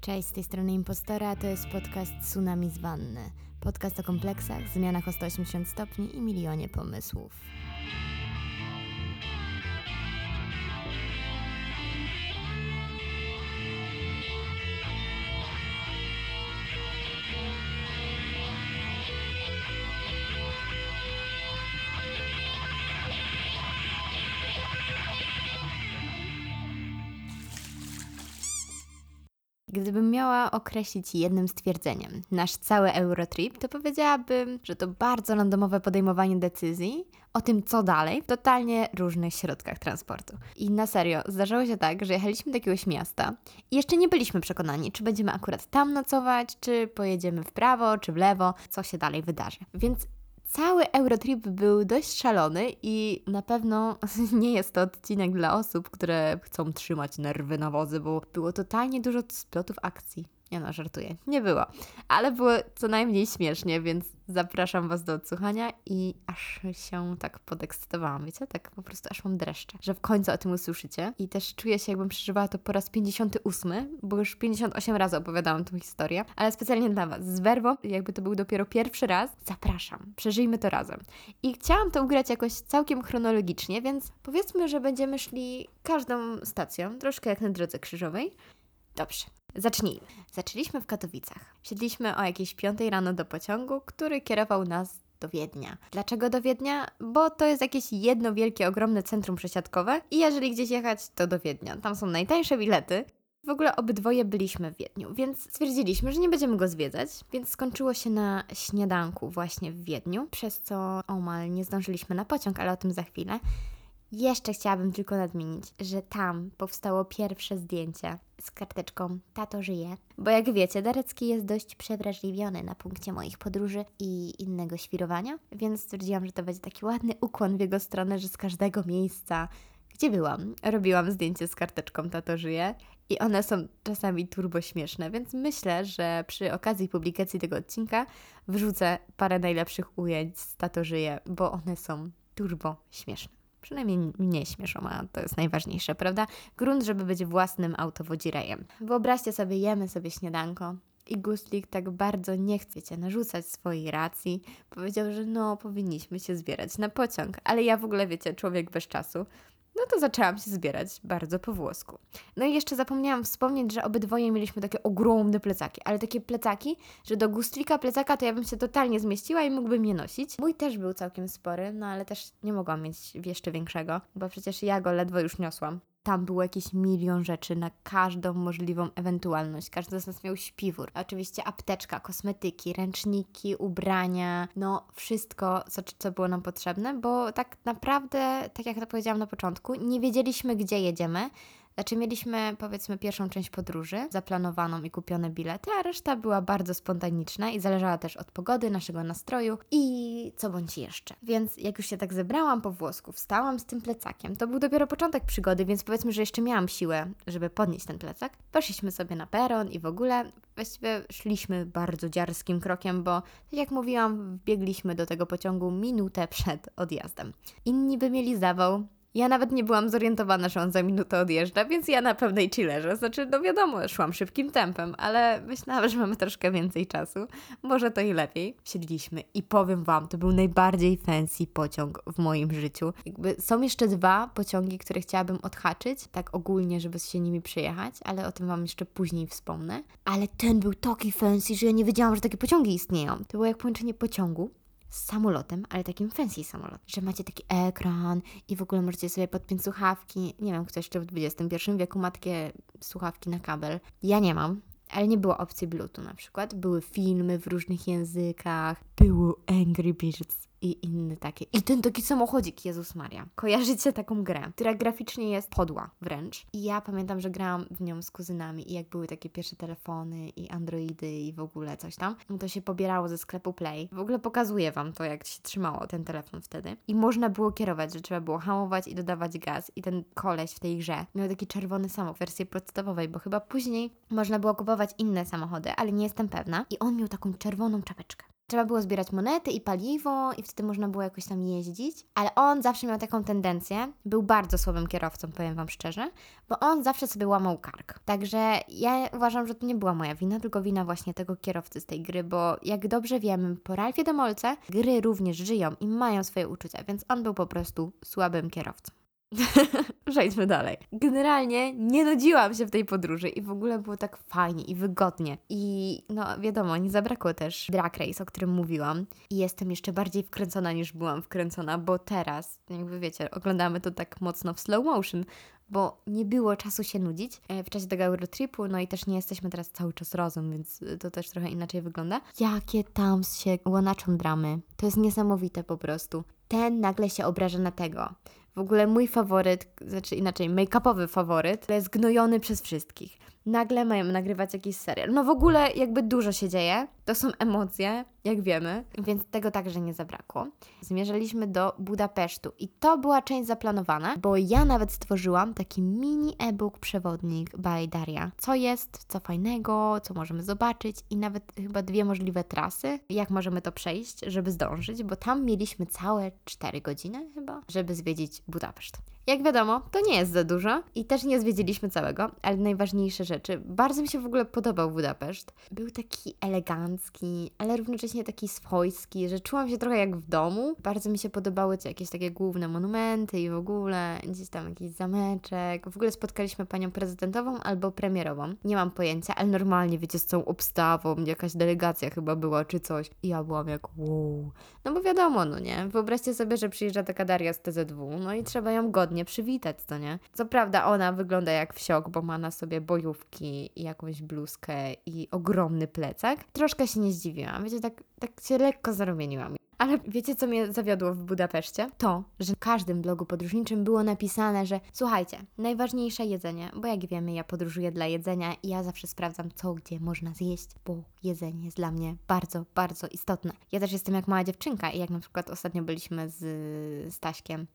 Cześć, z tej strony Impostora, to jest podcast Tsunami z Wanny. Podcast o kompleksach, zmianach o 180 stopni i milionie pomysłów. Określić jednym stwierdzeniem nasz cały Eurotrip, to powiedziałabym, że to bardzo randomowe podejmowanie decyzji o tym, co dalej, w totalnie różnych środkach transportu. I na serio, zdarzało się tak, że jechaliśmy do jakiegoś miasta i jeszcze nie byliśmy przekonani, czy będziemy akurat tam nocować, czy pojedziemy w prawo, czy w lewo, co się dalej wydarzy. Więc Cały Eurotrip był dość szalony i na pewno nie jest to odcinek dla osób, które chcą trzymać nerwy na wodzy, bo było totalnie dużo splotów akcji. Nie no, żartuję. Nie było. Ale było co najmniej śmiesznie, więc zapraszam Was do odsłuchania i aż się tak podekscytowałam, wiecie? Tak po prostu aż mam dreszcze, że w końcu o tym usłyszycie. I też czuję się, jakbym przeżywała to po raz 58, bo już 58 razy opowiadałam tę historię, ale specjalnie dla Was, z werwą, jakby to był dopiero pierwszy raz, zapraszam. Przeżyjmy to razem. I chciałam to ugrać jakoś całkiem chronologicznie, więc powiedzmy, że będziemy szli każdą stacją, troszkę jak na drodze krzyżowej. Dobrze, zacznijmy. Zaczęliśmy w Katowicach. Wsiedliśmy o jakieś 5 rano do pociągu, który kierował nas do Wiednia. Dlaczego do Wiednia? Bo to jest jakieś jedno wielkie, ogromne centrum przesiadkowe i jeżeli gdzieś jechać, to do Wiednia. Tam są najtańsze bilety. W ogóle obydwoje byliśmy w Wiedniu, więc stwierdziliśmy, że nie będziemy go zwiedzać, więc skończyło się na śniadanku właśnie w Wiedniu, przez co omal nie zdążyliśmy na pociąg, ale o tym za chwilę. Jeszcze chciałabym tylko nadmienić, że tam powstało pierwsze zdjęcie z karteczką Tato żyje, bo jak wiecie, Darecki jest dość przewrażliwiony na punkcie moich podróży i innego świrowania, więc stwierdziłam, że to będzie taki ładny ukłon w jego stronę, że z każdego miejsca, gdzie byłam, robiłam zdjęcie z karteczką Tato żyje i one są czasami turbo śmieszne, więc myślę, że przy okazji publikacji tego odcinka wrzucę parę najlepszych ujęć z Tato żyje, bo one są turbo śmieszne. Przynajmniej mnie śmieszą, a to jest najważniejsze, prawda? Grunt, żeby być własnym autowodzirejem. Wyobraźcie sobie, jemy sobie śniadanko i Gustlik tak bardzo nie chcecie narzucać swojej racji. Powiedział, że no, powinniśmy się zbierać na pociąg. Ale ja w ogóle, wiecie, człowiek bez czasu, no to zaczęłam się zbierać bardzo po włosku. No i jeszcze zapomniałam wspomnieć, że obydwoje mieliśmy takie ogromne plecaki, ale takie plecaki, że do gustlika plecaka to ja bym się totalnie zmieściła i mógłbym je nosić. Mój też był całkiem spory, no ale też nie mogłam mieć jeszcze większego, bo przecież ja go ledwo już niosłam tam było jakieś milion rzeczy na każdą możliwą ewentualność. Każdy z nas miał śpiwór. Oczywiście apteczka, kosmetyki, ręczniki, ubrania, no wszystko, co, co było nam potrzebne, bo tak naprawdę, tak jak to powiedziałam na początku, nie wiedzieliśmy, gdzie jedziemy. Znaczy mieliśmy powiedzmy pierwszą część podróży zaplanowaną i kupione bilety, a reszta była bardzo spontaniczna i zależała też od pogody, naszego nastroju i co bądź jeszcze. Więc jak już się tak zebrałam po włosku, wstałam z tym plecakiem. To był dopiero początek przygody, więc powiedzmy, że jeszcze miałam siłę, żeby podnieść ten plecak. Poszliśmy sobie na peron i w ogóle właściwie szliśmy bardzo dziarskim krokiem, bo tak jak mówiłam, wbiegliśmy do tego pociągu minutę przed odjazdem. Inni by mieli zawał, ja nawet nie byłam zorientowana, że on za minutę odjeżdża, więc ja na pewnej chillerze. Znaczy, no wiadomo, szłam szybkim tempem, ale myślałam, że mamy troszkę więcej czasu. Może to i lepiej. Siedliśmy i powiem Wam, to był najbardziej fancy pociąg w moim życiu. Jakby są jeszcze dwa pociągi, które chciałabym odhaczyć, tak ogólnie, żeby się nimi przejechać, ale o tym Wam jeszcze później wspomnę. Ale ten był taki fancy, że ja nie wiedziałam, że takie pociągi istnieją. To było jak połączenie pociągu samolotem, ale takim fancy samolot, że macie taki ekran i w ogóle możecie sobie podpiąć słuchawki. Nie wiem, kto jeszcze w XXI wieku ma takie słuchawki na kabel. Ja nie mam, ale nie było opcji Bluetooth na przykład. Były filmy w różnych językach, było Angry Birds i inne takie. I ten taki samochodzik, Jezus Maria. Kojarzycie taką grę, która graficznie jest podła wręcz. I ja pamiętam, że grałam w nią z kuzynami i jak były takie pierwsze telefony i androidy i w ogóle coś tam, no to się pobierało ze sklepu Play. W ogóle pokazuję Wam to, jak się trzymało ten telefon wtedy. I można było kierować, że trzeba było hamować i dodawać gaz. I ten koleś w tej grze miał taki czerwony samochód w wersji podstawowej, bo chyba później można było kupować inne samochody, ale nie jestem pewna. I on miał taką czerwoną czapeczkę. Trzeba było zbierać monety i paliwo i wtedy można było jakoś tam jeździć, ale on zawsze miał taką tendencję, był bardzo słabym kierowcą, powiem Wam szczerze, bo on zawsze sobie łamał kark. Także ja uważam, że to nie była moja wina, tylko wina właśnie tego kierowcy z tej gry, bo jak dobrze wiemy, po Ralfie Demolce gry również żyją i mają swoje uczucia, więc on był po prostu słabym kierowcą. Przejdźmy dalej. Generalnie nie nudziłam się w tej podróży i w ogóle było tak fajnie i wygodnie. I no wiadomo, nie zabrakło też drag race, o którym mówiłam. I jestem jeszcze bardziej wkręcona niż byłam wkręcona, bo teraz, jakby wiecie, oglądamy to tak mocno w slow motion, bo nie było czasu się nudzić e, w czasie tego Eurotripu, no i też nie jesteśmy teraz cały czas razem, więc to też trochę inaczej wygląda. Jakie tam się łanaczą dramy. To jest niesamowite po prostu. Ten nagle się obraża na tego. W ogóle mój faworyt, znaczy inaczej, make-upowy faworyt, jest gnojony przez wszystkich. Nagle mają nagrywać jakiś serial. No w ogóle jakby dużo się dzieje. To są emocje, jak wiemy, więc tego także nie zabrakło. Zmierzaliśmy do Budapesztu i to była część zaplanowana, bo ja nawet stworzyłam taki mini e-book przewodnik by Daria. Co jest, co fajnego, co możemy zobaczyć i nawet chyba dwie możliwe trasy, jak możemy to przejść, żeby zdążyć, bo tam mieliśmy całe 4 godziny chyba, żeby zwiedzić Budapeszt. Jak wiadomo, to nie jest za dużo i też nie zwiedziliśmy całego, ale najważniejsze rzeczy. Bardzo mi się w ogóle podobał Budapeszt. Był taki elegancki, ale równocześnie taki swojski, że czułam się trochę jak w domu. Bardzo mi się podobały jakieś takie główne monumenty i w ogóle gdzieś tam jakiś zameczek. W ogóle spotkaliśmy panią prezydentową albo premierową. Nie mam pojęcia, ale normalnie, wiecie, z całą obstawą, jakaś delegacja chyba była czy coś. I ja byłam jak wow. No bo wiadomo, no nie? Wyobraźcie sobie, że przyjeżdża taka Daria z TZW, no i trzeba ją godnie przywitać, co nie? Co prawda ona wygląda jak wsiok, bo ma na sobie bojówki i jakąś bluzkę i ogromny plecak. Troszkę się nie zdziwiłam, wiecie, tak, tak się lekko zarumieniłam. Ale wiecie, co mnie zawiodło w Budapeszcie? To, że w każdym blogu podróżniczym było napisane, że słuchajcie, najważniejsze jedzenie, bo jak wiemy, ja podróżuję dla jedzenia i ja zawsze sprawdzam, co gdzie można zjeść, bo jedzenie jest dla mnie bardzo, bardzo istotne. Ja też jestem jak mała dziewczynka i jak na przykład ostatnio byliśmy z Staśkiem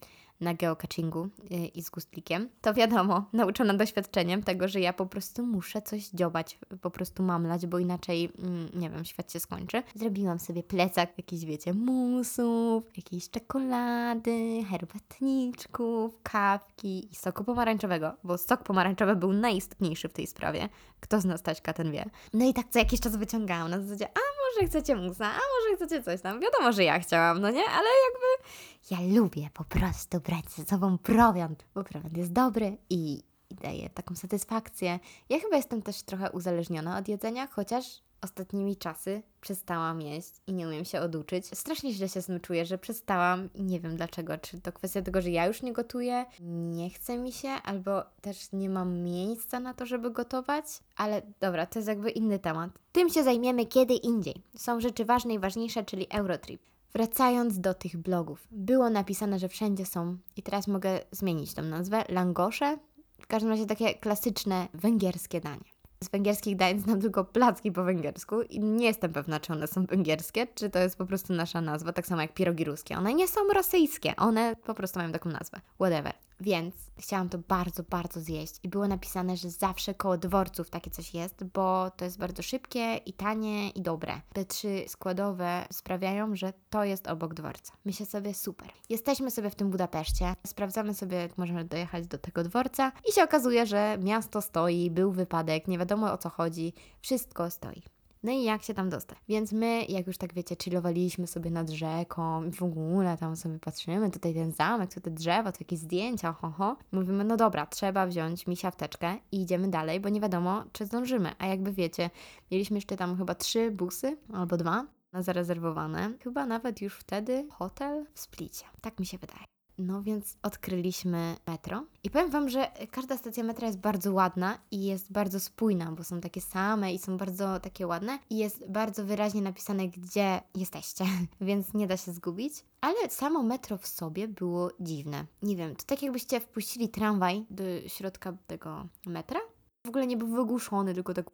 na geocachingu y, i z Gustlikiem, to wiadomo, nauczona doświadczeniem tego, że ja po prostu muszę coś dziobać, po prostu mamlać, bo inaczej, mm, nie wiem, świat się skończy. Zrobiłam sobie plecak, jakiś, wiecie, musów, jakiejś czekolady, herbatniczków, kawki i soku pomarańczowego, bo sok pomarańczowy był najistotniejszy w tej sprawie. Kto zna Staśka, ten wie. No i tak co jakiś czas wyciągałam na zasadzie, a może chcecie musa, a może chcecie coś tam. Wiadomo, że ja chciałam, no nie? Ale jakby ja lubię po prostu brać ze sobą prowiant, bo prowiant jest dobry i, i daje taką satysfakcję. Ja chyba jestem też trochę uzależniona od jedzenia, chociaż ostatnimi czasy przestałam jeść i nie umiem się oduczyć. Strasznie źle się z tym czuję, że przestałam i nie wiem dlaczego. Czy to kwestia tego, że ja już nie gotuję, nie chce mi się, albo też nie mam miejsca na to, żeby gotować. Ale dobra, to jest jakby inny temat. Tym się zajmiemy kiedy indziej. Są rzeczy ważne i ważniejsze, czyli Eurotrip. Wracając do tych blogów, było napisane, że wszędzie są, i teraz mogę zmienić tą nazwę, langosze, w każdym razie takie klasyczne węgierskie danie. Z węgierskich dań znam tylko placki po węgiersku i nie jestem pewna, czy one są węgierskie, czy to jest po prostu nasza nazwa, tak samo jak pierogi ruskie. One nie są rosyjskie, one po prostu mają taką nazwę. Whatever. Więc chciałam to bardzo, bardzo zjeść. I było napisane, że zawsze koło dworców takie coś jest, bo to jest bardzo szybkie i tanie i dobre. Te trzy składowe sprawiają, że to jest obok dworca. Myślę sobie, super. Jesteśmy sobie w tym Budapeszcie, sprawdzamy sobie, jak możemy dojechać do tego dworca i się okazuje, że miasto stoi, był wypadek, nie wiadomo o co chodzi, wszystko stoi. No i jak się tam dostać? Więc my, jak już tak wiecie, chillowaliśmy sobie nad rzeką i w ogóle tam sobie patrzymy, tutaj ten zamek, tu te drzewa, tu jakieś zdjęcia, ho, ho. Mówimy, no dobra, trzeba wziąć misia wteczkę i idziemy dalej, bo nie wiadomo, czy zdążymy. A jakby wiecie, mieliśmy jeszcze tam chyba trzy busy albo dwa na zarezerwowane. Chyba nawet już wtedy hotel w Splicie. Tak mi się wydaje. No więc odkryliśmy metro i powiem Wam, że każda stacja metra jest bardzo ładna i jest bardzo spójna, bo są takie same i są bardzo takie ładne i jest bardzo wyraźnie napisane, gdzie jesteście, więc nie da się zgubić. Ale samo metro w sobie było dziwne. Nie wiem, to tak jakbyście wpuścili tramwaj do środka tego metra w ogóle nie był wygłuszony, tylko tak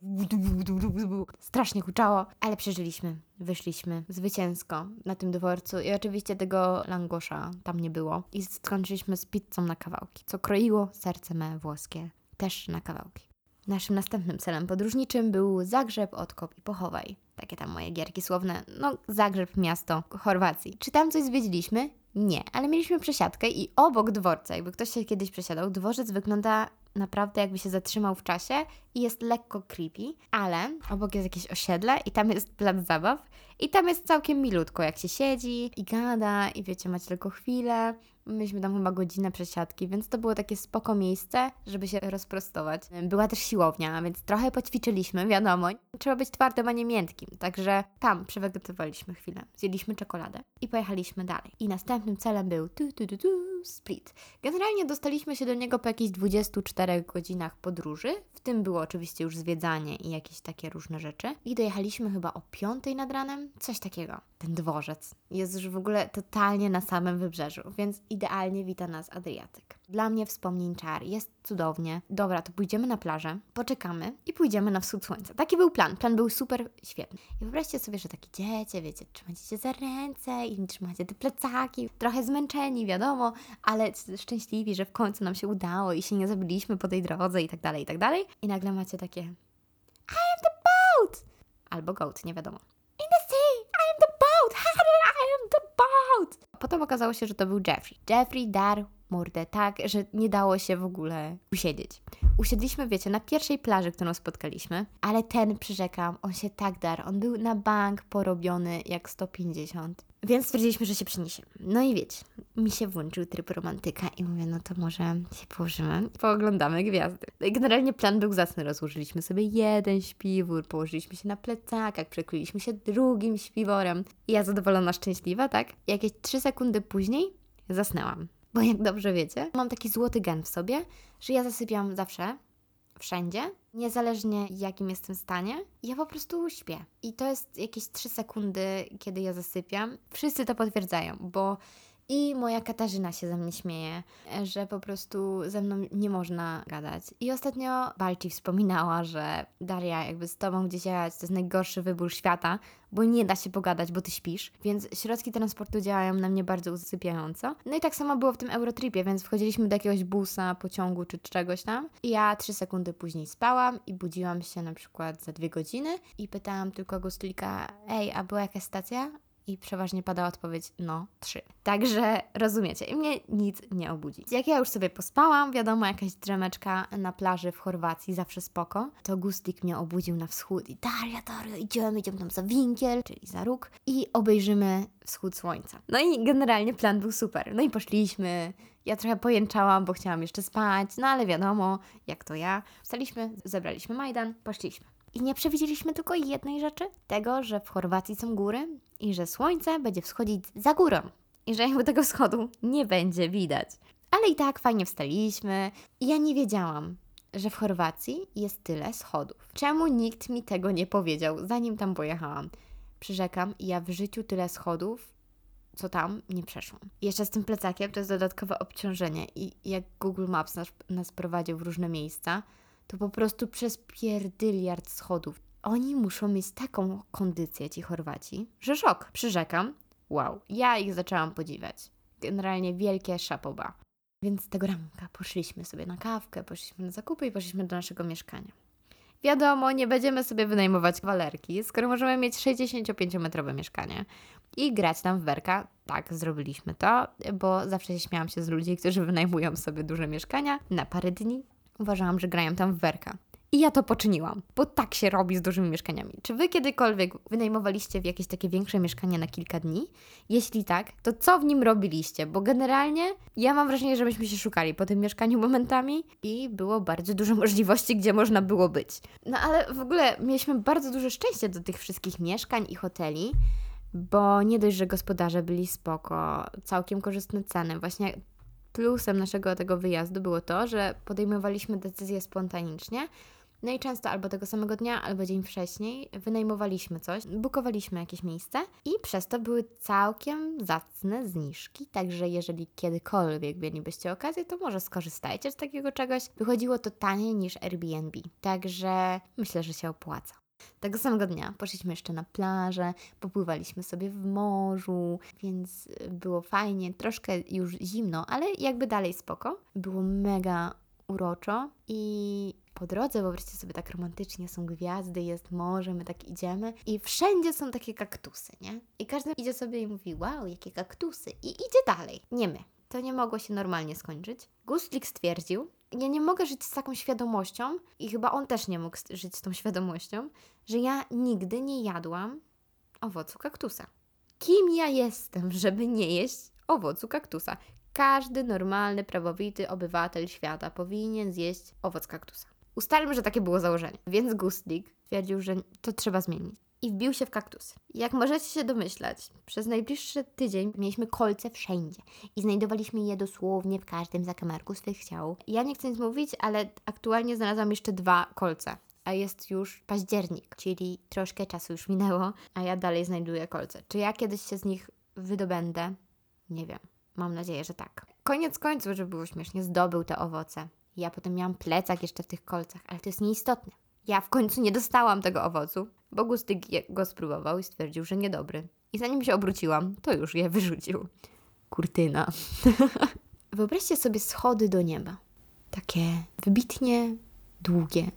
strasznie huczało, ale przeżyliśmy, wyszliśmy zwycięsko na tym dworcu i oczywiście tego langosza tam nie było i skończyliśmy z pizzą na kawałki, co kroiło serce me włoskie też na kawałki. Naszym następnym celem podróżniczym był Zagrzeb, Odkop i Pochowaj. takie tam moje gierki słowne. No, Zagrzeb, miasto Chorwacji. Czy tam coś zwiedziliśmy? Nie, ale mieliśmy przesiadkę i obok dworca, jakby ktoś się kiedyś przesiadał, dworzec wygląda naprawdę jakby się zatrzymał w czasie i jest lekko creepy, ale obok jest jakieś osiedle i tam jest plac zabaw i tam jest całkiem milutko, jak się siedzi i gada i wiecie, macie tylko chwilę. Mieliśmy tam chyba godzinę przesiadki, więc to było takie spoko miejsce, żeby się rozprostować. Była też siłownia, więc trochę poćwiczyliśmy, wiadomo. Trzeba być twardym, a nie miętkim. Także tam przewegetowaliśmy chwilę. Zjedliśmy czekoladę i pojechaliśmy dalej. I następnym celem był tu, tu, tu, tu, Split. Generalnie dostaliśmy się do niego po jakichś 24 godzinach podróży. W tym było oczywiście już zwiedzanie i jakieś takie różne rzeczy. I dojechaliśmy chyba o 5 nad ranem, coś takiego. Ten dworzec jest już w ogóle totalnie na samym wybrzeżu, więc idealnie wita nas Adriatyk. Dla mnie wspomnień czar, jest cudownie. Dobra, to pójdziemy na plażę, poczekamy i pójdziemy na wschód słońca. Taki był plan. Plan był super świetny. I wyobraźcie sobie, że takie dziecię, wiecie, trzymacie się za ręce i trzymacie te plecaki, trochę zmęczeni, wiadomo, ale szczęśliwi, że w końcu nam się udało i się nie zabiliśmy po tej drodze i tak dalej, i tak dalej. I nagle macie takie I am the boat! Albo goat, nie wiadomo. In the sea! I am the boat! I am the boat! Potem okazało się, że to był Jeffrey. Jeffrey darł mordę tak, że nie dało się w ogóle usiedzieć. Usiedliśmy, wiecie, na pierwszej plaży, którą spotkaliśmy, ale ten, przyrzekam, on się tak dar, on był na bank porobiony jak 150. Więc stwierdziliśmy, że się przeniesiemy. No i wiecie, mi się włączył tryb romantyka i mówię, no to może się położymy pooglądamy gwiazdy. No generalnie plan był zacny. Rozłożyliśmy sobie jeden śpiwór, położyliśmy się na plecakach, przekryliśmy się drugim śpiworem. I ja zadowolona, szczęśliwa, tak? Jakieś trzy sekundy później zasnęłam. Bo jak dobrze wiecie, mam taki złoty gen w sobie, że ja zasypiam zawsze, wszędzie, niezależnie jakim jestem stanie, ja po prostu śpię. I to jest jakieś 3 sekundy, kiedy ja zasypiam. Wszyscy to potwierdzają, bo i moja Katarzyna się ze mnie śmieje, że po prostu ze mną nie można gadać. I ostatnio Balci wspominała, że Daria, jakby z tobą gdzieś jechać, to jest najgorszy wybór świata, bo nie da się pogadać, bo ty śpisz. Więc środki transportu działają na mnie bardzo usypiająco. No i tak samo było w tym Eurotripie, więc wchodziliśmy do jakiegoś busa, pociągu czy czegoś tam. I ja trzy sekundy później spałam i budziłam się na przykład za dwie godziny i pytałam tylko Gustlika, ej, a była jakaś stacja? I przeważnie pada odpowiedź no, trzy. Także rozumiecie, i mnie nic nie obudzi. Jak ja już sobie pospałam, wiadomo, jakaś drzemeczka na plaży w Chorwacji, zawsze spoko, to Gustik mnie obudził na wschód i Daria, Daria, idziemy, idziemy tam za winkiel, czyli za róg i obejrzymy wschód słońca. No i generalnie plan był super. No i poszliśmy, ja trochę pojęczałam, bo chciałam jeszcze spać, no ale wiadomo, jak to ja. Wstaliśmy, zebraliśmy Majdan, poszliśmy. I nie przewidzieliśmy tylko jednej rzeczy: tego, że w Chorwacji są góry i że słońce będzie wschodzić za górą i że jakby tego wschodu nie będzie widać. Ale i tak fajnie wstaliśmy i ja nie wiedziałam, że w Chorwacji jest tyle schodów. Czemu nikt mi tego nie powiedział, zanim tam pojechałam? Przyrzekam, ja w życiu tyle schodów, co tam, nie przeszłam. Jeszcze z tym plecakiem to jest dodatkowe obciążenie i jak Google Maps nas, nas prowadził w różne miejsca, to po prostu przez pierdyliard schodów. Oni muszą mieć taką kondycję, ci Chorwaci, że szok, przyrzekam. Wow, ja ich zaczęłam podziwiać. Generalnie wielkie szapoba. Więc tego ranka poszliśmy sobie na kawkę, poszliśmy na zakupy i poszliśmy do naszego mieszkania. Wiadomo, nie będziemy sobie wynajmować walerki, skoro możemy mieć 65-metrowe mieszkanie i grać tam w werka. Tak, zrobiliśmy to, bo zawsze się śmiałam się z ludzi, którzy wynajmują sobie duże mieszkania na parę dni Uważałam, że grają tam w werka. I ja to poczyniłam, bo tak się robi z dużymi mieszkaniami. Czy wy kiedykolwiek wynajmowaliście jakieś takie większe mieszkanie na kilka dni? Jeśli tak, to co w nim robiliście? Bo generalnie ja mam wrażenie, że myśmy się szukali po tym mieszkaniu momentami i było bardzo dużo możliwości, gdzie można było być. No ale w ogóle mieliśmy bardzo duże szczęście do tych wszystkich mieszkań i hoteli, bo nie dość, że gospodarze byli spoko, całkiem korzystne ceny. Właśnie plusem naszego tego wyjazdu było to, że podejmowaliśmy decyzje spontanicznie. No i często albo tego samego dnia, albo dzień wcześniej wynajmowaliśmy coś, bukowaliśmy jakieś miejsce i przez to były całkiem zacne zniżki. Także jeżeli kiedykolwiek mielibyście okazję, to może skorzystajcie z takiego czegoś. Wychodziło to taniej niż Airbnb. Także myślę, że się opłaca. Tego samego dnia poszliśmy jeszcze na plażę, popływaliśmy sobie w morzu, więc było fajnie, troszkę już zimno, ale jakby dalej spoko. Było mega uroczo i po drodze, wyobraźcie sobie tak romantycznie, są gwiazdy, jest morze, my tak idziemy i wszędzie są takie kaktusy, nie? I każdy idzie sobie i mówi, wow, jakie kaktusy i idzie dalej. Nie my. To nie mogło się normalnie skończyć. Gustlik stwierdził, ja nie mogę żyć z taką świadomością i chyba on też nie mógł żyć z tą świadomością, że ja nigdy nie jadłam owocu kaktusa. Kim ja jestem, żeby nie jeść owocu kaktusa? Każdy normalny, prawowity obywatel świata powinien zjeść owoc kaktusa. Ustalmy, że takie było założenie. Więc Gustlik twierdził, że to trzeba zmienić. I wbił się w kaktusy. Jak możecie się domyślać, przez najbliższy tydzień mieliśmy kolce wszędzie i znajdowaliśmy je dosłownie w każdym zakamarku swych ciał. Ja nie chcę nic mówić, ale aktualnie znalazłam jeszcze dwa kolce a jest już październik, czyli troszkę czasu już minęło, a ja dalej znajduję kolce. Czy ja kiedyś się z nich wydobędę? Nie wiem. Mam nadzieję, że tak. Koniec końców, żeby było śmiesznie, zdobył te owoce. Ja potem miałam plecak jeszcze w tych kolcach, ale to jest nieistotne. Ja w końcu nie dostałam tego owocu, bo Gustyk go spróbował i stwierdził, że niedobry. I zanim się obróciłam, to już je wyrzucił. Kurtyna. Wyobraźcie sobie schody do nieba. Takie wybitnie długie,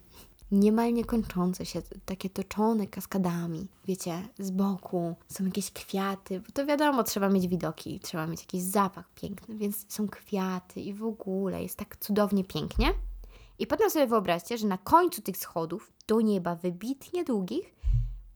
niemal niekończące się, takie toczone kaskadami. Wiecie, z boku są jakieś kwiaty, bo to wiadomo, trzeba mieć widoki, trzeba mieć jakiś zapach piękny, więc są kwiaty i w ogóle jest tak cudownie pięknie. I potem sobie wyobraźcie, że na końcu tych schodów do nieba wybitnie długich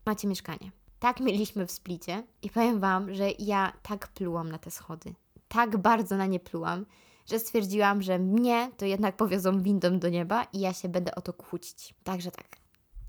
macie mieszkanie. Tak mieliśmy w Splicie i powiem Wam, że ja tak plułam na te schody. Tak bardzo na nie plułam, że stwierdziłam, że mnie to jednak powiozą windą do nieba i ja się będę o to kłócić. Także tak.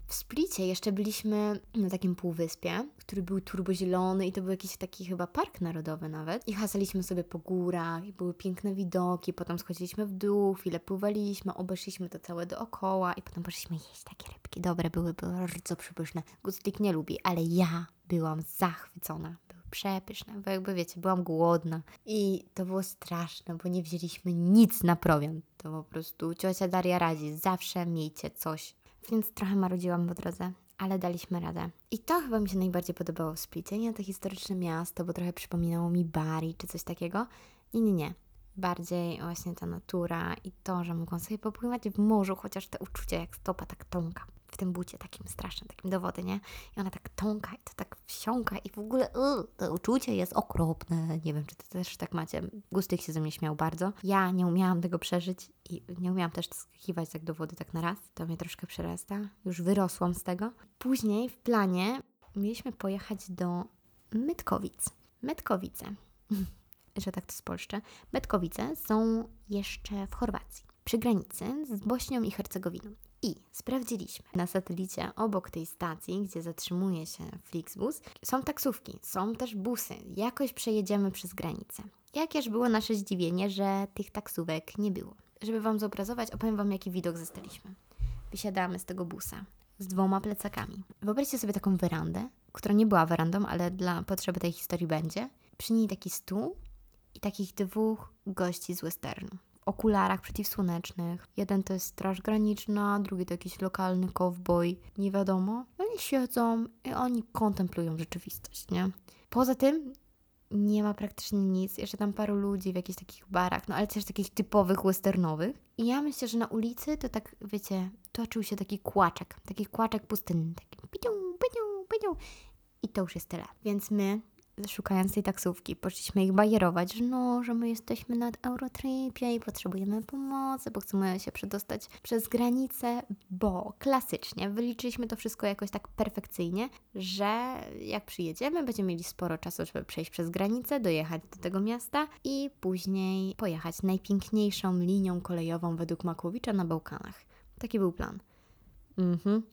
W Splicie jeszcze byliśmy na takim półwyspie, który był turbozielony i to był jakiś taki chyba park narodowy nawet. I hasaliśmy sobie po górach i były piękne widoki, potem schodziliśmy w dół, chwilę pływaliśmy, obeszliśmy to całe dookoła i potem poszliśmy jeść takie rybki. Dobre były, były bardzo przepyszne. Gustlik nie lubi, ale ja byłam zachwycona przepyszne, bo jakby wiecie, byłam głodna i to było straszne, bo nie wzięliśmy nic na prowiant. To po prostu ciocia Daria radzi, zawsze miejcie coś. Więc trochę marudziłam po drodze, ale daliśmy radę. I to chyba mi się najbardziej podobało w Splicie. Nie to historyczne miasto, bo trochę przypominało mi Bari czy coś takiego. Nie, nie, nie. Bardziej właśnie ta natura i to, że mogłam sobie popływać w morzu, chociaż te uczucia jak stopa tak tąka w tym bucie takim strasznym, takim do wody, nie? I ona tak tąka i to tak wsiąka i w ogóle yy, to uczucie jest okropne. Nie wiem, czy ty też tak macie. Gustyk się ze mnie śmiał bardzo. Ja nie umiałam tego przeżyć i nie umiałam też skakiwać tak do wody tak na raz. To mnie troszkę przerasta. Już wyrosłam z tego. Później w planie mieliśmy pojechać do Metkowic. Metkowice, że tak to spolszczę. Metkowice są jeszcze w Chorwacji, przy granicy z Bośnią i Hercegowiną. I sprawdziliśmy na satelicie obok tej stacji, gdzie zatrzymuje się Flixbus, są taksówki, są też busy. Jakoś przejedziemy przez granicę. Jakież było nasze zdziwienie, że tych taksówek nie było. Żeby Wam zobrazować, opowiem Wam, jaki widok zastaliśmy. Wysiadamy z tego busa z dwoma plecakami. Wyobraźcie sobie taką werandę, która nie była werandą, ale dla potrzeby tej historii będzie. Przy niej taki stół i takich dwóch gości z westernu okularach przeciwsłonecznych. Jeden to jest straż graniczna, drugi to jakiś lokalny cowboy, nie wiadomo. Oni siedzą i oni kontemplują rzeczywistość, nie? Poza tym nie ma praktycznie nic, jeszcze tam paru ludzi w jakichś takich barach, no ale też takich typowych westernowych. I ja myślę, że na ulicy to tak, wiecie, toczył się taki kłaczek, taki kłaczek pustynny, taki pidiu, pidiu, pidiu. I to już jest tyle. Więc my szukając tej taksówki, poszliśmy ich bajerować, że no, że my jesteśmy na Eurotripie i potrzebujemy pomocy, bo chcemy się przedostać przez granicę, bo klasycznie wyliczyliśmy to wszystko jakoś tak perfekcyjnie, że jak przyjedziemy, będziemy mieli sporo czasu, żeby przejść przez granicę, dojechać do tego miasta i później pojechać najpiękniejszą linią kolejową według Makłowicza na Bałkanach. Taki był plan. Mhm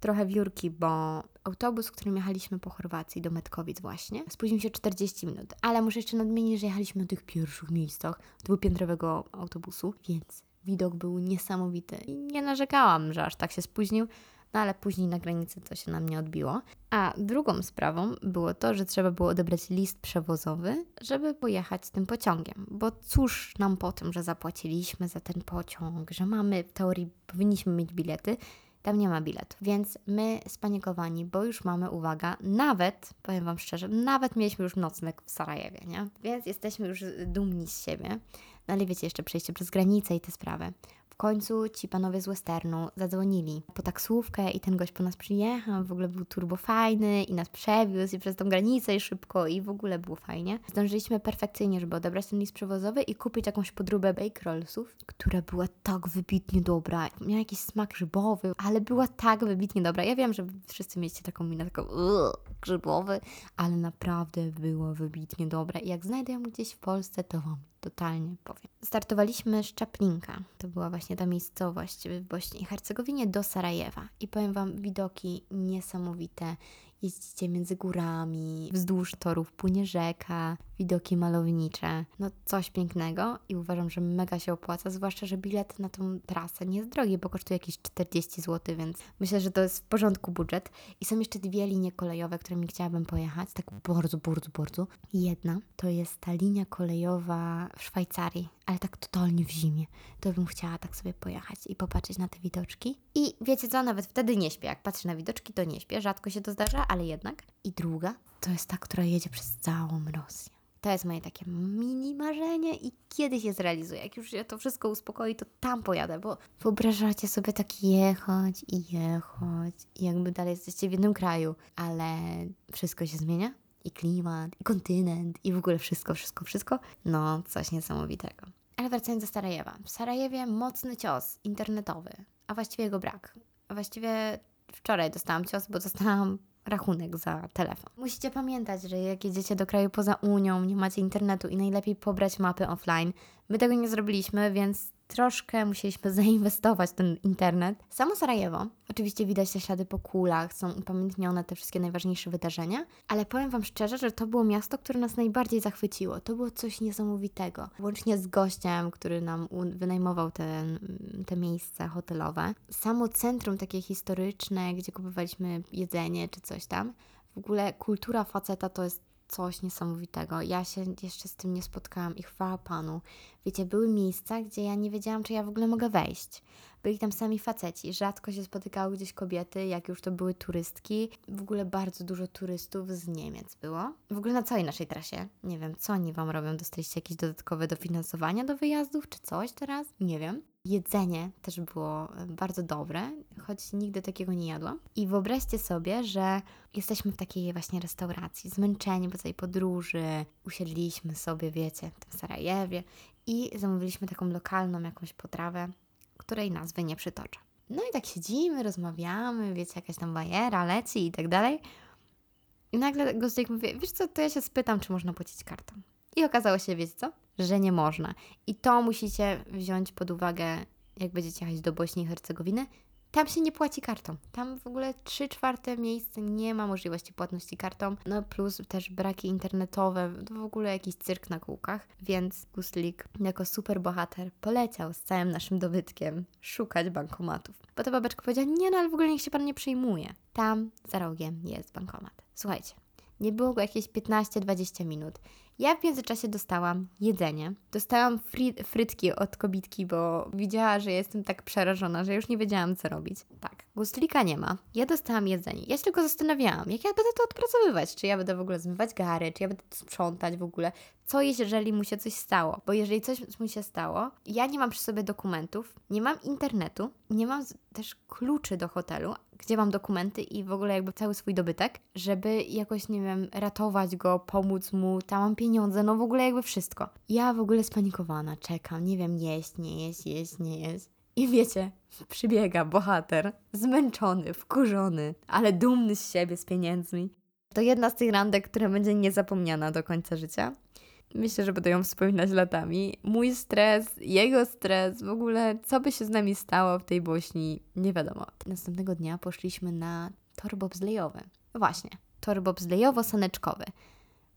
trochę wiórki, bo autobus, którym jechaliśmy po Chorwacji do Metkowic właśnie, spóźnił się 40 minut, ale muszę jeszcze nadmienić, że jechaliśmy na tych pierwszych miejscach dwupiętrowego autobusu, więc widok był niesamowity i nie narzekałam, że aż tak się spóźnił, no ale później na granicy to się na mnie odbiło. A drugą sprawą było to, że trzeba było odebrać list przewozowy, żeby pojechać tym pociągiem. Bo cóż nam po tym, że zapłaciliśmy za ten pociąg, że mamy w teorii powinniśmy mieć bilety, tam nie ma biletu. Więc my spanikowani, bo już mamy, uwaga, nawet, powiem Wam szczerze, nawet mieliśmy już nocleg w Sarajewie, nie? Więc jesteśmy już dumni z siebie. No ale wiecie, jeszcze przejście przez granicę i te sprawy. Końcu ci panowie z westernu zadzwonili po taksówkę i ten gość po nas przyjechał, w ogóle był turbo fajny i nas przewiózł i przez tą granicę i szybko i w ogóle było fajnie. Zdążyliśmy perfekcyjnie, żeby odebrać ten list przewozowy i kupić jakąś podróbę bake rollsów, która była tak wybitnie dobra. Miała jakiś smak grzybowy, ale była tak wybitnie dobra. Ja wiem, że wszyscy mieliście taką minę, taką "Ugh, grzybowy, ale naprawdę była wybitnie dobra i jak znajdę ją gdzieś w Polsce, to Wam totalnie powiem. Startowaliśmy z Czaplinka, to była właśnie ta miejscowość w Bośni i Hercegowinie, do Sarajewa. I powiem Wam, widoki niesamowite. Jeździcie między górami, wzdłuż torów płynie rzeka, widoki malownicze. No coś pięknego i uważam, że mega się opłaca, zwłaszcza, że bilet na tą trasę nie jest drogi, bo kosztuje jakieś 40 zł, więc myślę, że to jest w porządku budżet. I są jeszcze dwie linie kolejowe, którymi chciałabym pojechać, tak bardzo, bardzo, bardzo. Jedna to jest ta linia kolejowa w Szwajcarii, ale tak totalnie w zimie. To bym chciała tak sobie pojechać i popatrzeć na te widoczki. I wiecie co, nawet wtedy nie śpię. Jak patrzę na widoczki, to nie śpię. Rzadko się to zdarza, ale jednak. I druga to jest ta, która jedzie przez całą Rosję. To jest moje takie mini marzenie i kiedyś je zrealizuję. Jak już się to wszystko uspokoi, to tam pojadę, bo wyobrażacie sobie tak jechać i jechać i jakby dalej jesteście w jednym kraju, ale wszystko się zmienia i klimat, i kontynent, i w ogóle wszystko, wszystko, wszystko. No, coś niesamowitego. Ale wracając do Sarajewa. W Sarajewie mocny cios internetowy, a właściwie jego brak. A właściwie wczoraj dostałam cios, bo dostałam rachunek za telefon. Musicie pamiętać, że jak jedziecie do kraju poza Unią, nie macie internetu i najlepiej pobrać mapy offline. My tego nie zrobiliśmy, więc troszkę musieliśmy zainwestować w ten internet. Samo Sarajewo, oczywiście widać te ślady po kulach, są upamiętnione te wszystkie najważniejsze wydarzenia, ale powiem Wam szczerze, że to było miasto, które nas najbardziej zachwyciło. To było coś niesamowitego. Łącznie z gościem, który nam wynajmował te, te miejsca hotelowe. Samo centrum takie historyczne, gdzie kupowaliśmy jedzenie czy coś tam. W ogóle kultura faceta to jest coś niesamowitego. Ja się jeszcze z tym nie spotkałam i chwała Panu. Wiecie, były miejsca, gdzie ja nie wiedziałam, czy ja w ogóle mogę wejść. Byli tam sami faceci, rzadko się spotykały gdzieś kobiety, jak już to były turystki. W ogóle bardzo dużo turystów z Niemiec było. W ogóle na całej naszej trasie. Nie wiem, co oni Wam robią? Dostaliście jakieś dodatkowe dofinansowania do wyjazdów, czy coś teraz? Nie wiem. Jedzenie też było e, bardzo dobre, choć nigdy takiego nie jadłam. I wyobraźcie sobie, że jesteśmy w takiej właśnie restauracji, zmęczeni po całej podróży, usiedliśmy sobie, wiecie, w tym Sarajewie i zamówiliśmy taką lokalną jakąś potrawę, której nazwy nie przytoczę. No i tak siedzimy, rozmawiamy, wiecie, jakaś tam bajera leci i tak dalej. I nagle gościek mówi, wiesz co, to ja się spytam, czy można płacić kartą. I okazało się, wiecie co? Że nie można. I to musicie wziąć pod uwagę, jak będziecie jechać do Bośni i Hercegowiny. Tam się nie płaci kartą. Tam w ogóle 3 czwarte miejsc nie ma możliwości płatności kartą. No plus też braki internetowe, to w ogóle jakiś cyrk na kółkach. Więc Guslik jako super bohater poleciał z całym naszym dobytkiem szukać bankomatów. Bo ta babeczka powiedziała, nie no, ale w ogóle niech się pan nie przejmuje. Tam za rogiem jest bankomat. Słuchajcie, nie było go jakieś 15-20 minut. Ja w międzyczasie dostałam jedzenie. Dostałam fry frytki od kobitki, bo widziała, że jestem tak przerażona, że już nie wiedziałam, co robić. Tak, gustlika nie ma. Ja dostałam jedzenie. Ja się tylko zastanawiałam, jak ja będę to odpracowywać. Czy ja będę w ogóle zmywać gary, czy ja będę to sprzątać w ogóle. Co jeżeli mu się coś stało? Bo jeżeli coś mu się stało, ja nie mam przy sobie dokumentów, nie mam internetu, nie mam też kluczy do hotelu, gdzie mam dokumenty i w ogóle jakby cały swój dobytek, żeby jakoś, nie wiem, ratować go, pomóc mu, tam mam pieniądze, no w ogóle jakby wszystko. Ja w ogóle spanikowana, czekam, nie wiem, jeść, nie jeść, jeść, nie jeść. I wiecie, przybiega bohater, zmęczony, wkurzony, ale dumny z siebie, z pieniędzmi. To jedna z tych randek, która będzie niezapomniana do końca życia. Myślę, że będę ją wspominać latami. Mój stres, jego stres, w ogóle co by się z nami stało w tej Bośni, nie wiadomo. Następnego dnia poszliśmy na tor bobslejowy. Właśnie, tor bobslejowo-saneczkowy.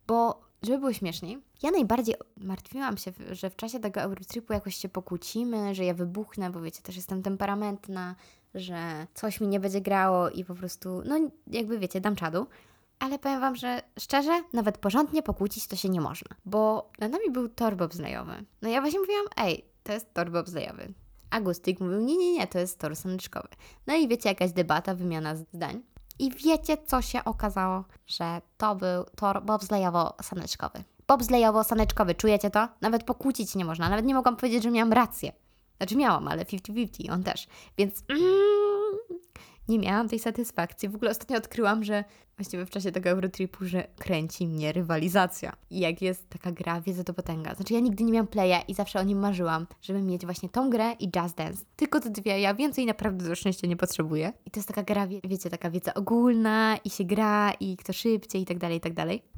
Bo, żeby było śmieszniej, ja najbardziej martwiłam się, że w czasie tego Eurotripu jakoś się pokłócimy, że ja wybuchnę, bo wiecie, też jestem temperamentna, że coś mi nie będzie grało i po prostu, no jakby wiecie, dam czadu ale powiem Wam, że szczerze, nawet porządnie pokłócić to się nie można, bo na nami był tor bobslejowy. No ja właśnie mówiłam, ej, to jest tor bobslejowy. Agustik mówił, nie, nie, nie, to jest tor saneczkowy. No i wiecie, jakaś debata, wymiana zdań. I wiecie, co się okazało? Że to był tor bobslejowo-saneczkowy. Bobslejowo-saneczkowy, czujecie to? Nawet pokłócić nie można, nawet nie mogłam powiedzieć, że miałam rację. Znaczy miałam, ale 50-50, on też. Więc mm, nie miałam tej satysfakcji. W ogóle ostatnio odkryłam, że właściwie w czasie tego Eurotripu, że kręci mnie rywalizacja. I jak jest taka gra, wiedzę to potęga. Znaczy ja nigdy nie miałam playa i zawsze o nim marzyłam, żeby mieć właśnie tą grę i Just Dance. Tylko te dwie, ja więcej naprawdę do szczęścia nie potrzebuję. I to jest taka gra, wie, wiecie, taka wiedza ogólna i się gra i kto szybciej i tak dalej, i tak dalej.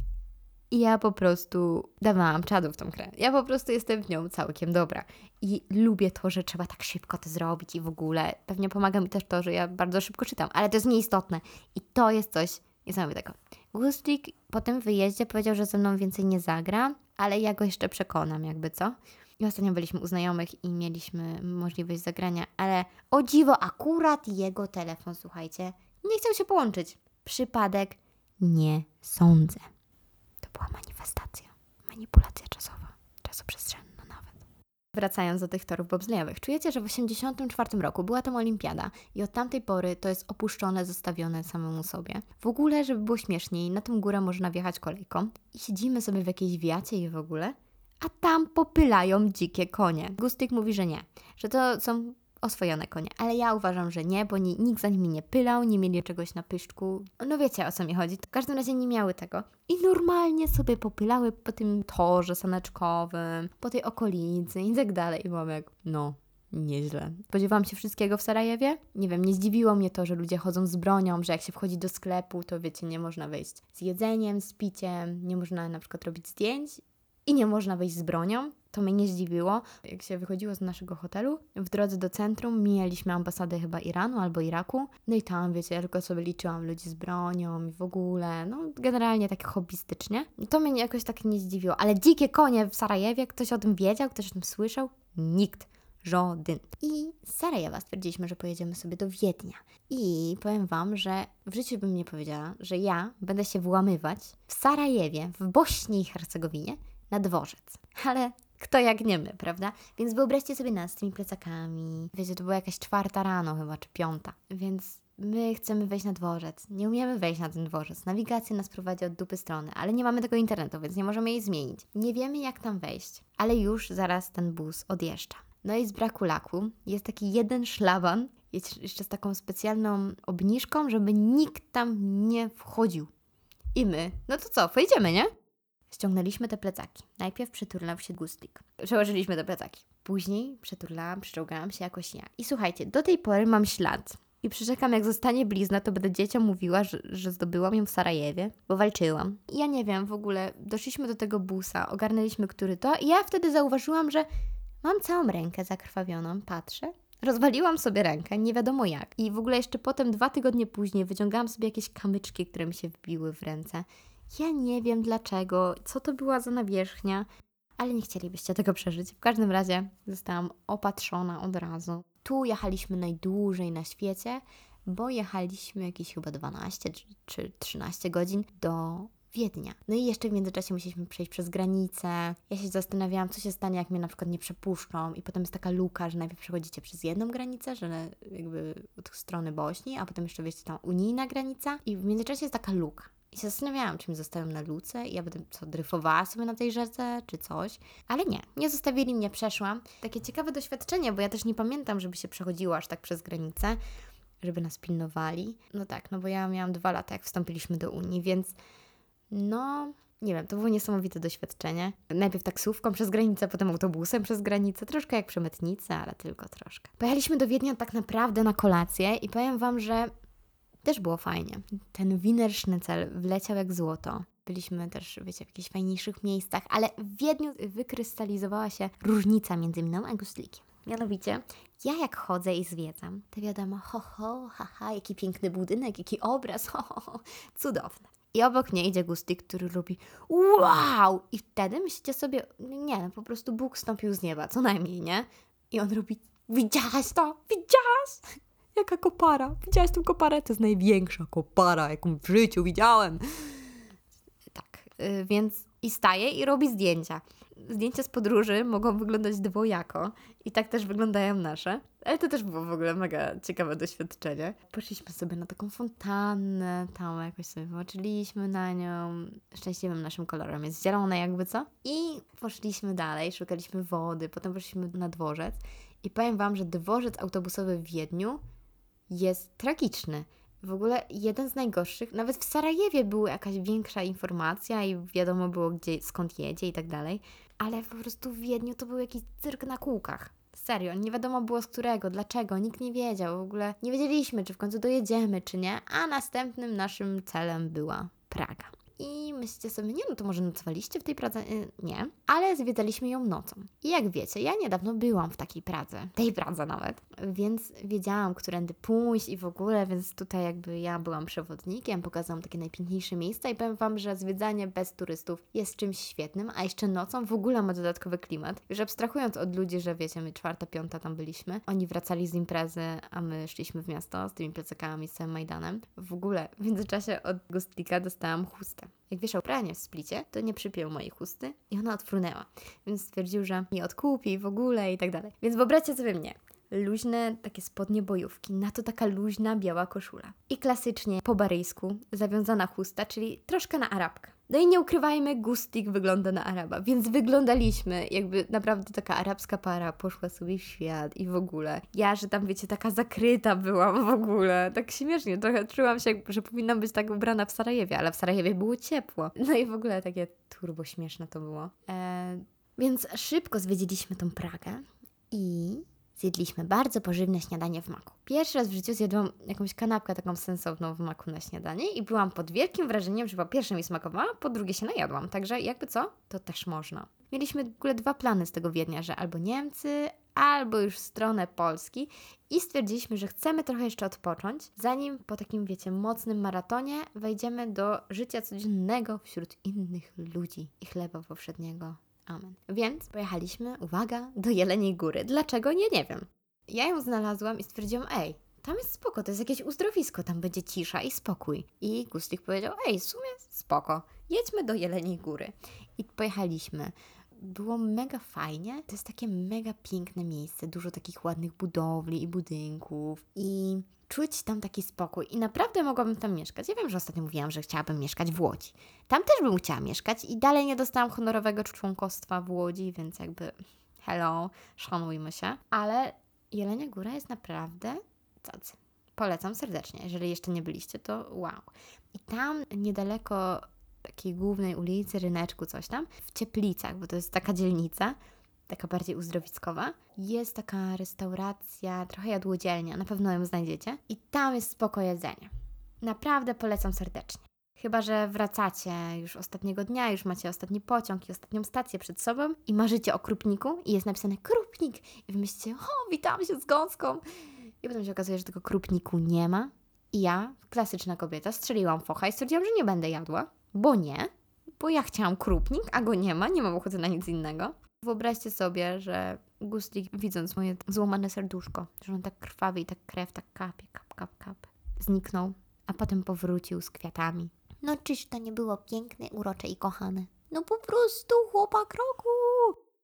I ja po prostu dawałam czadu w tą grę. Ja po prostu jestem w nią całkiem dobra. I lubię to, że trzeba tak szybko to zrobić i w ogóle. Pewnie pomaga mi też to, że ja bardzo szybko czytam, ale to jest nieistotne. I to jest coś niesamowitego. Gustik po tym wyjeździe powiedział, że ze mną więcej nie zagra, ale ja go jeszcze przekonam, jakby co. I ostatnio byliśmy u znajomych i mieliśmy możliwość zagrania, ale o dziwo, akurat jego telefon, słuchajcie, nie chciał się połączyć. Przypadek? Nie sądzę. Była manifestacja, manipulacja czasowa, czasoprzestrzenna nawet. Wracając do tych torów bobslejowych, czujecie, że w 1984 roku była tam olimpiada i od tamtej pory to jest opuszczone, zostawione samemu sobie. W ogóle, żeby było śmieszniej, na tą górę można wjechać kolejką i siedzimy sobie w jakiejś wiacie i w ogóle, a tam popylają dzikie konie. Gustyk mówi, że nie, że to są oswojone konie, ale ja uważam, że nie, bo ni nikt za nimi nie pylał, nie mieli czegoś na pyszczku. No wiecie o co mi chodzi. W każdym razie nie miały tego. I normalnie sobie popylały po tym torze saneczkowym, po tej okolicy i tak dalej. I mam jak, no, nieźle. Spodziewałam się wszystkiego w Sarajewie. Nie wiem, nie zdziwiło mnie to, że ludzie chodzą z bronią, że jak się wchodzi do sklepu, to wiecie, nie można wejść z jedzeniem, z piciem, nie można na przykład robić zdjęć i nie można wejść z bronią. To mnie nie zdziwiło. Jak się wychodziło z naszego hotelu, w drodze do centrum mijaliśmy ambasadę chyba Iranu albo Iraku. No i tam, wiecie, ja tylko sobie liczyłam ludzi z bronią i w ogóle, no generalnie tak hobbystycznie. To mnie jakoś tak nie zdziwiło. Ale dzikie konie w Sarajewie, ktoś o tym wiedział, ktoś o tym słyszał? Nikt. Żaden. I z Sarajewa stwierdziliśmy, że pojedziemy sobie do Wiednia. I powiem Wam, że w życiu bym nie powiedziała, że ja będę się włamywać w Sarajewie, w Bośni i Hercegowinie na dworzec. Ale kto jak nie my, prawda? Więc wyobraźcie sobie nas z tymi plecakami. Wiecie, to była jakaś czwarta rano chyba, czy piąta. Więc my chcemy wejść na dworzec. Nie umiemy wejść na ten dworzec. Nawigacja nas prowadzi od dupy strony, ale nie mamy tego internetu, więc nie możemy jej zmienić. Nie wiemy jak tam wejść, ale już zaraz ten bus odjeżdża. No i z braku laku jest taki jeden szlaban, jest jeszcze z taką specjalną obniżką, żeby nikt tam nie wchodził. I my, no to co, wejdziemy, nie? Ściągnęliśmy te plecaki. Najpierw przyturlał się gustlik. Przełożyliśmy te plecaki. Później przeturlałam, przyczołgałam się jakoś ja. I słuchajcie, do tej pory mam ślad. I przyrzekam, jak zostanie blizna, to będę dzieciom mówiła, że, że zdobyłam ją w Sarajewie, bo walczyłam. I ja nie wiem, w ogóle doszliśmy do tego busa, ogarnęliśmy, który to, i ja wtedy zauważyłam, że mam całą rękę zakrwawioną, patrzę. Rozwaliłam sobie rękę, nie wiadomo jak. I w ogóle jeszcze potem, dwa tygodnie później, wyciągałam sobie jakieś kamyczki, które mi się wbiły w ręce. Ja nie wiem dlaczego, co to była za nawierzchnia, ale nie chcielibyście tego przeżyć. W każdym razie zostałam opatrzona od razu. Tu jechaliśmy najdłużej na świecie, bo jechaliśmy jakieś chyba 12 czy 13 godzin do Wiednia. No i jeszcze w międzyczasie musieliśmy przejść przez granicę. Ja się zastanawiałam, co się stanie, jak mnie na przykład nie przepuszczą i potem jest taka luka, że najpierw przechodzicie przez jedną granicę, że jakby od strony Bośni, a potem jeszcze wiecie tam unijna granica i w międzyczasie jest taka luka. I zastanawiałam, czy mi zostałem na luce i ja będę co, dryfowała sobie na tej rzece, czy coś. Ale nie, nie zostawili mnie, przeszłam. Takie ciekawe doświadczenie, bo ja też nie pamiętam, żeby się przechodziło aż tak przez granicę, żeby nas pilnowali. No tak, no bo ja miałam dwa lata, jak wstąpiliśmy do Unii, więc no, nie wiem, to było niesamowite doświadczenie. Najpierw taksówką przez granicę, potem autobusem przez granicę, troszkę jak przemytnicy, ale tylko troszkę. Pojechaliśmy do Wiednia tak naprawdę na kolację i powiem Wam, że też było fajnie. Ten Wiener Schnitzel wleciał jak złoto. Byliśmy też, wiecie, w jakichś fajniejszych miejscach, ale w Wiedniu wykrystalizowała się różnica między mną a Gustlikiem. Mianowicie, ja jak chodzę i zwiedzam, to wiadomo, ho, ho, ha, ha, jaki piękny budynek, jaki obraz, ho, ho, ho, cudowne. I obok mnie idzie Gustik, który robi wow! I wtedy myślicie sobie, nie, no po prostu Bóg stąpił z nieba, co najmniej, nie? I on robi, widziałaś to? Widziałaś? Jaka kopara? Widziałaś tą koparę? To jest największa kopara, jaką w życiu widziałem. Tak, y, więc i staje i robi zdjęcia. Zdjęcia z podróży mogą wyglądać dwojako i tak też wyglądają nasze. Ale to też było w ogóle mega ciekawe doświadczenie. Poszliśmy sobie na taką fontannę, tam jakoś sobie wyłączyliśmy na nią. Szczęśliwym naszym kolorem jest zielone jakby co. I poszliśmy dalej, szukaliśmy wody, potem poszliśmy na dworzec. I powiem Wam, że dworzec autobusowy w Wiedniu jest tragiczny. W ogóle jeden z najgorszych, nawet w Sarajewie była jakaś większa informacja i wiadomo było, gdzie, skąd jedzie i tak dalej, ale po prostu w Wiedniu to był jakiś cyrk na kółkach. Serio, nie wiadomo było z którego, dlaczego, nikt nie wiedział. W ogóle nie wiedzieliśmy, czy w końcu dojedziemy, czy nie, a następnym naszym celem była Praga. I myślicie sobie, nie, no to może nocowaliście w tej Pradze? Y, nie, ale zwiedzaliśmy ją nocą. I jak wiecie, ja niedawno byłam w takiej Pradze, tej Pradze nawet, więc wiedziałam, którędy pójść i w ogóle, więc tutaj jakby ja byłam przewodnikiem, pokazałam takie najpiękniejsze miejsca i powiem Wam, że zwiedzanie bez turystów jest czymś świetnym, a jeszcze nocą w ogóle ma dodatkowy klimat. Już abstrahując od ludzi, że wiecie, my czwarta, piąta tam byliśmy, oni wracali z imprezy, a my szliśmy w miasto z tymi plecakami, z całym Majdanem. W ogóle w międzyczasie od Gustlika dostałam chustę. Jak wieszał pranie w splicie, to nie przypiął mojej chusty i ona odfrunęła. Więc stwierdził, że mi odkupi w ogóle i tak dalej. Więc wyobraźcie sobie mnie. Luźne takie spodnie bojówki, na to taka luźna biała koszula. I klasycznie po baryjsku zawiązana chusta, czyli troszkę na arabkę. No i nie ukrywajmy, Gustik wygląda na Araba, więc wyglądaliśmy jakby naprawdę taka arabska para poszła sobie w świat i w ogóle. Ja, że tam wiecie, taka zakryta byłam w ogóle, tak śmiesznie, trochę czułam się, że powinnam być tak ubrana w Sarajewie, ale w Sarajewie było ciepło. No i w ogóle takie turbo śmieszne to było. Eee, więc szybko zwiedziliśmy tą Pragę i zjedliśmy bardzo pożywne śniadanie w maku. Pierwszy raz w życiu zjadłam jakąś kanapkę taką sensowną w maku na śniadanie i byłam pod wielkim wrażeniem, że po pierwsze mi smakowała, po drugie się najadłam. Także jakby co, to też można. Mieliśmy w ogóle dwa plany z tego Wiednia, że albo Niemcy, albo już w stronę Polski i stwierdziliśmy, że chcemy trochę jeszcze odpocząć, zanim po takim, wiecie, mocnym maratonie wejdziemy do życia codziennego wśród innych ludzi i chleba powszedniego. Amen. Więc pojechaliśmy, uwaga, do Jeleniej Góry. Dlaczego? Nie, nie wiem. Ja ją znalazłam i stwierdziłam, ej, tam jest spoko, to jest jakieś uzdrowisko, tam będzie cisza i spokój. I Gustik powiedział, ej, w sumie spoko, jedźmy do Jeleniej Góry. I pojechaliśmy. Było mega fajnie. To jest takie mega piękne miejsce, dużo takich ładnych budowli i budynków i czuć tam taki spokój i naprawdę mogłabym tam mieszkać. Ja wiem, że ostatnio mówiłam, że chciałabym mieszkać w Łodzi. Tam też bym chciała mieszkać i dalej nie dostałam honorowego członkostwa w Łodzi, więc jakby hello, szanujmy się. Ale Jelenia Góra jest naprawdę cacy. Polecam serdecznie. Jeżeli jeszcze nie byliście, to wow. I tam niedaleko takiej głównej ulicy, ryneczku, coś tam, w Cieplicach, bo to jest taka dzielnica, taka bardziej uzdrowiskowa. Jest taka restauracja, trochę jadłodzielnia, na pewno ją znajdziecie. I tam jest spoko jedzenie. Naprawdę polecam serdecznie. Chyba, że wracacie już ostatniego dnia, już macie ostatni pociąg i ostatnią stację przed sobą i marzycie o krupniku i jest napisane krupnik i wy myślicie, o, witam się z gąską. I potem się okazuje, że tego krupniku nie ma. I ja, klasyczna kobieta, strzeliłam focha i stwierdziłam, że nie będę jadła, bo nie, bo ja chciałam krupnik, a go nie ma, nie mam ochoty na nic innego. Wyobraźcie sobie, że Gustlik, widząc moje złamane serduszko, że on tak krwawi i tak krew tak kapie, kap, kap, kap, zniknął, a potem powrócił z kwiatami. No czyż to nie było piękne, urocze i kochane? No po prostu chłopak roku!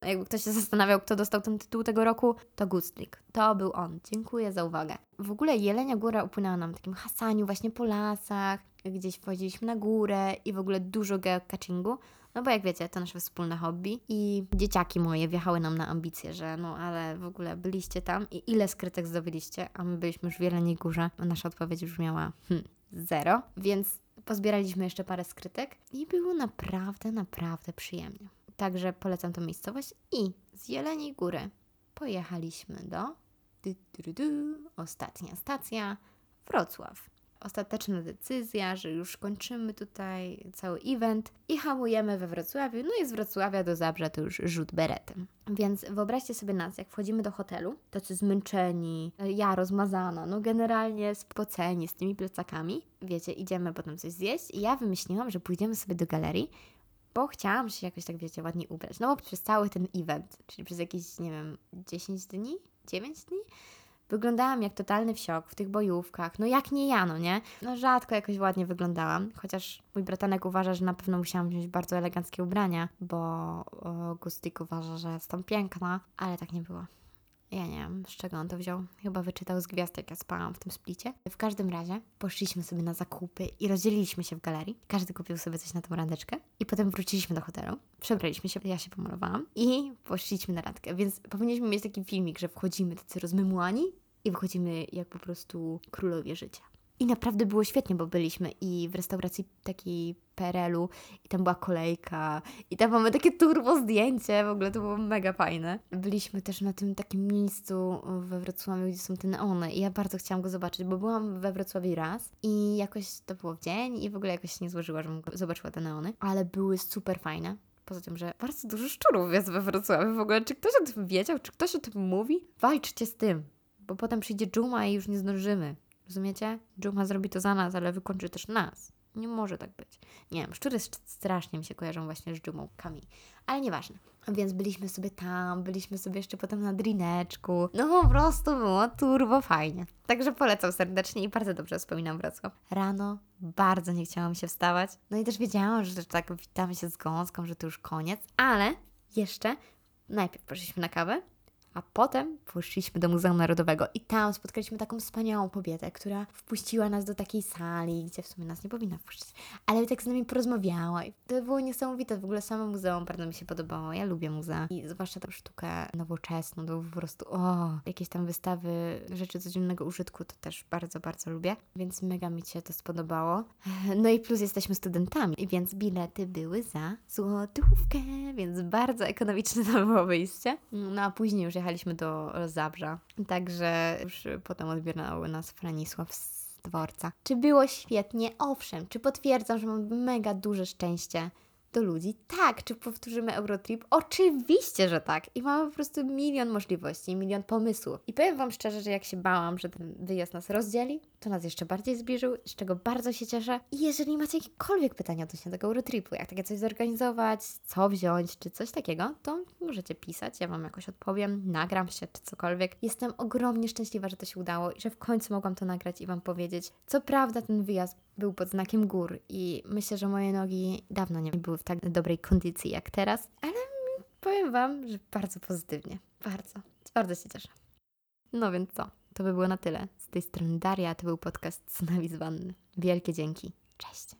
Jakby ktoś się zastanawiał, kto dostał ten tytuł tego roku, to Gustlik. To był on. Dziękuję za uwagę. W ogóle Jelenia Góra upłynęła nam takim hasaniu właśnie po lasach, gdzieś wchodziliśmy na górę i w ogóle dużo geocachingu. No bo jak wiecie, to nasze wspólne hobby i dzieciaki moje wjechały nam na ambicje, że no ale w ogóle byliście tam i ile skrytek zdobyliście, a my byliśmy już w Jeleniej Górze. Nasza odpowiedź już miała hmm, zero, więc pozbieraliśmy jeszcze parę skrytek i było naprawdę, naprawdę przyjemnie. Także polecam tą miejscowość i z Jeleniej Góry pojechaliśmy do du, du, du, ostatnia stacja Wrocław ostateczna decyzja, że już kończymy tutaj cały event i hamujemy we Wrocławiu. No i z Wrocławia do Zabrza to już rzut beretem. Więc wyobraźcie sobie nas, jak wchodzimy do hotelu, tacy zmęczeni, ja rozmazana, no generalnie spoceni z tymi plecakami. Wiecie, idziemy potem coś zjeść i ja wymyśliłam, że pójdziemy sobie do galerii, bo chciałam się jakoś tak, wiecie, ładnie ubrać. No bo przez cały ten event, czyli przez jakieś, nie wiem, 10 dni, 9 dni, Wyglądałam jak totalny wsiok w tych bojówkach, no jak nie ja, no nie? No rzadko jakoś ładnie wyglądałam, chociaż mój bratanek uważa, że na pewno musiałam wziąć bardzo eleganckie ubrania, bo o, Gustik uważa, że jestem piękna, ale tak nie było. Ja nie wiem, z czego on to wziął. Chyba wyczytał z gwiazd, jak ja spałam w tym splicie. W każdym razie poszliśmy sobie na zakupy i rozdzieliliśmy się w galerii. Każdy kupił sobie coś na tą randeczkę. I potem wróciliśmy do hotelu. Przebraliśmy się, ja się pomalowałam i poszliśmy na randkę. Więc powinniśmy mieć taki filmik, że wchodzimy tacy rozmymłani i wychodzimy jak po prostu królowie życia. I naprawdę było świetnie, bo byliśmy i w restauracji takiej PRL-u i tam była kolejka i tam mamy takie turbo zdjęcie, w ogóle to było mega fajne. Byliśmy też na tym takim miejscu we Wrocławiu, gdzie są te neony i ja bardzo chciałam go zobaczyć, bo byłam we Wrocławiu raz i jakoś to było w dzień i w ogóle jakoś się nie złożyła, żebym zobaczyła te neony, ale były super fajne. Poza tym, że bardzo dużo szczurów jest we Wrocławiu. W ogóle, czy ktoś o tym wiedział? Czy ktoś o tym mówi? Walczcie z tym, bo potem przyjdzie dżuma i już nie zdążymy. Rozumiecie? Dżuma zrobi to za nas, ale wykończy też nas. Nie może tak być. Nie wiem, szczury strasznie mi się kojarzą właśnie z dżumałkami, ale nieważne. Więc byliśmy sobie tam, byliśmy sobie jeszcze potem na drineczku. No po prostu było turbo fajnie. Także polecam serdecznie i bardzo dobrze wspominam Wrocław. Rano bardzo nie chciałam się wstawać. No i też wiedziałam, że tak witamy się z gąską, że to już koniec, ale jeszcze najpierw poszliśmy na kawę, a potem poszliśmy do Muzeum Narodowego i tam spotkaliśmy taką wspaniałą kobietę, która wpuściła nas do takiej sali, gdzie w sumie nas nie powinna wpuścić, ale tak z nami porozmawiała i to było niesamowite. W ogóle samo muzeum bardzo mi się podobało. Ja lubię muzea i zwłaszcza tę sztukę nowoczesną, to po prostu o, jakieś tam wystawy rzeczy codziennego użytku to też bardzo, bardzo lubię, więc mega mi się to spodobało. No i plus jesteśmy studentami, więc bilety były za złotówkę, więc bardzo ekonomiczne to było wyjście. No a później już jechaliśmy do Zabrza, także już potem odbierały nas Franisław z dworca. Czy było świetnie? Owszem. Czy potwierdzam, że mam mega duże szczęście do ludzi? Tak. Czy powtórzymy Eurotrip? Oczywiście, że tak. I mamy po prostu milion możliwości, milion pomysłów. I powiem Wam szczerze, że jak się bałam, że ten wyjazd nas rozdzieli, to nas jeszcze bardziej zbliżył, z czego bardzo się cieszę. I jeżeli macie jakiekolwiek pytania odnośnie tego Eurotripu, jak takie coś zorganizować, co wziąć, czy coś takiego, to możecie pisać, ja Wam jakoś odpowiem, nagram się, czy cokolwiek. Jestem ogromnie szczęśliwa, że to się udało i że w końcu mogłam to nagrać i Wam powiedzieć. Co prawda ten wyjazd był pod znakiem gór i myślę, że moje nogi dawno nie były w tak dobrej kondycji jak teraz, ale powiem Wam, że bardzo pozytywnie. Bardzo. Bardzo się cieszę. No więc co? To by było na tyle. Z tej strony Daria, to był podcast Tsunami z Wanny. Wielkie dzięki. Cześć.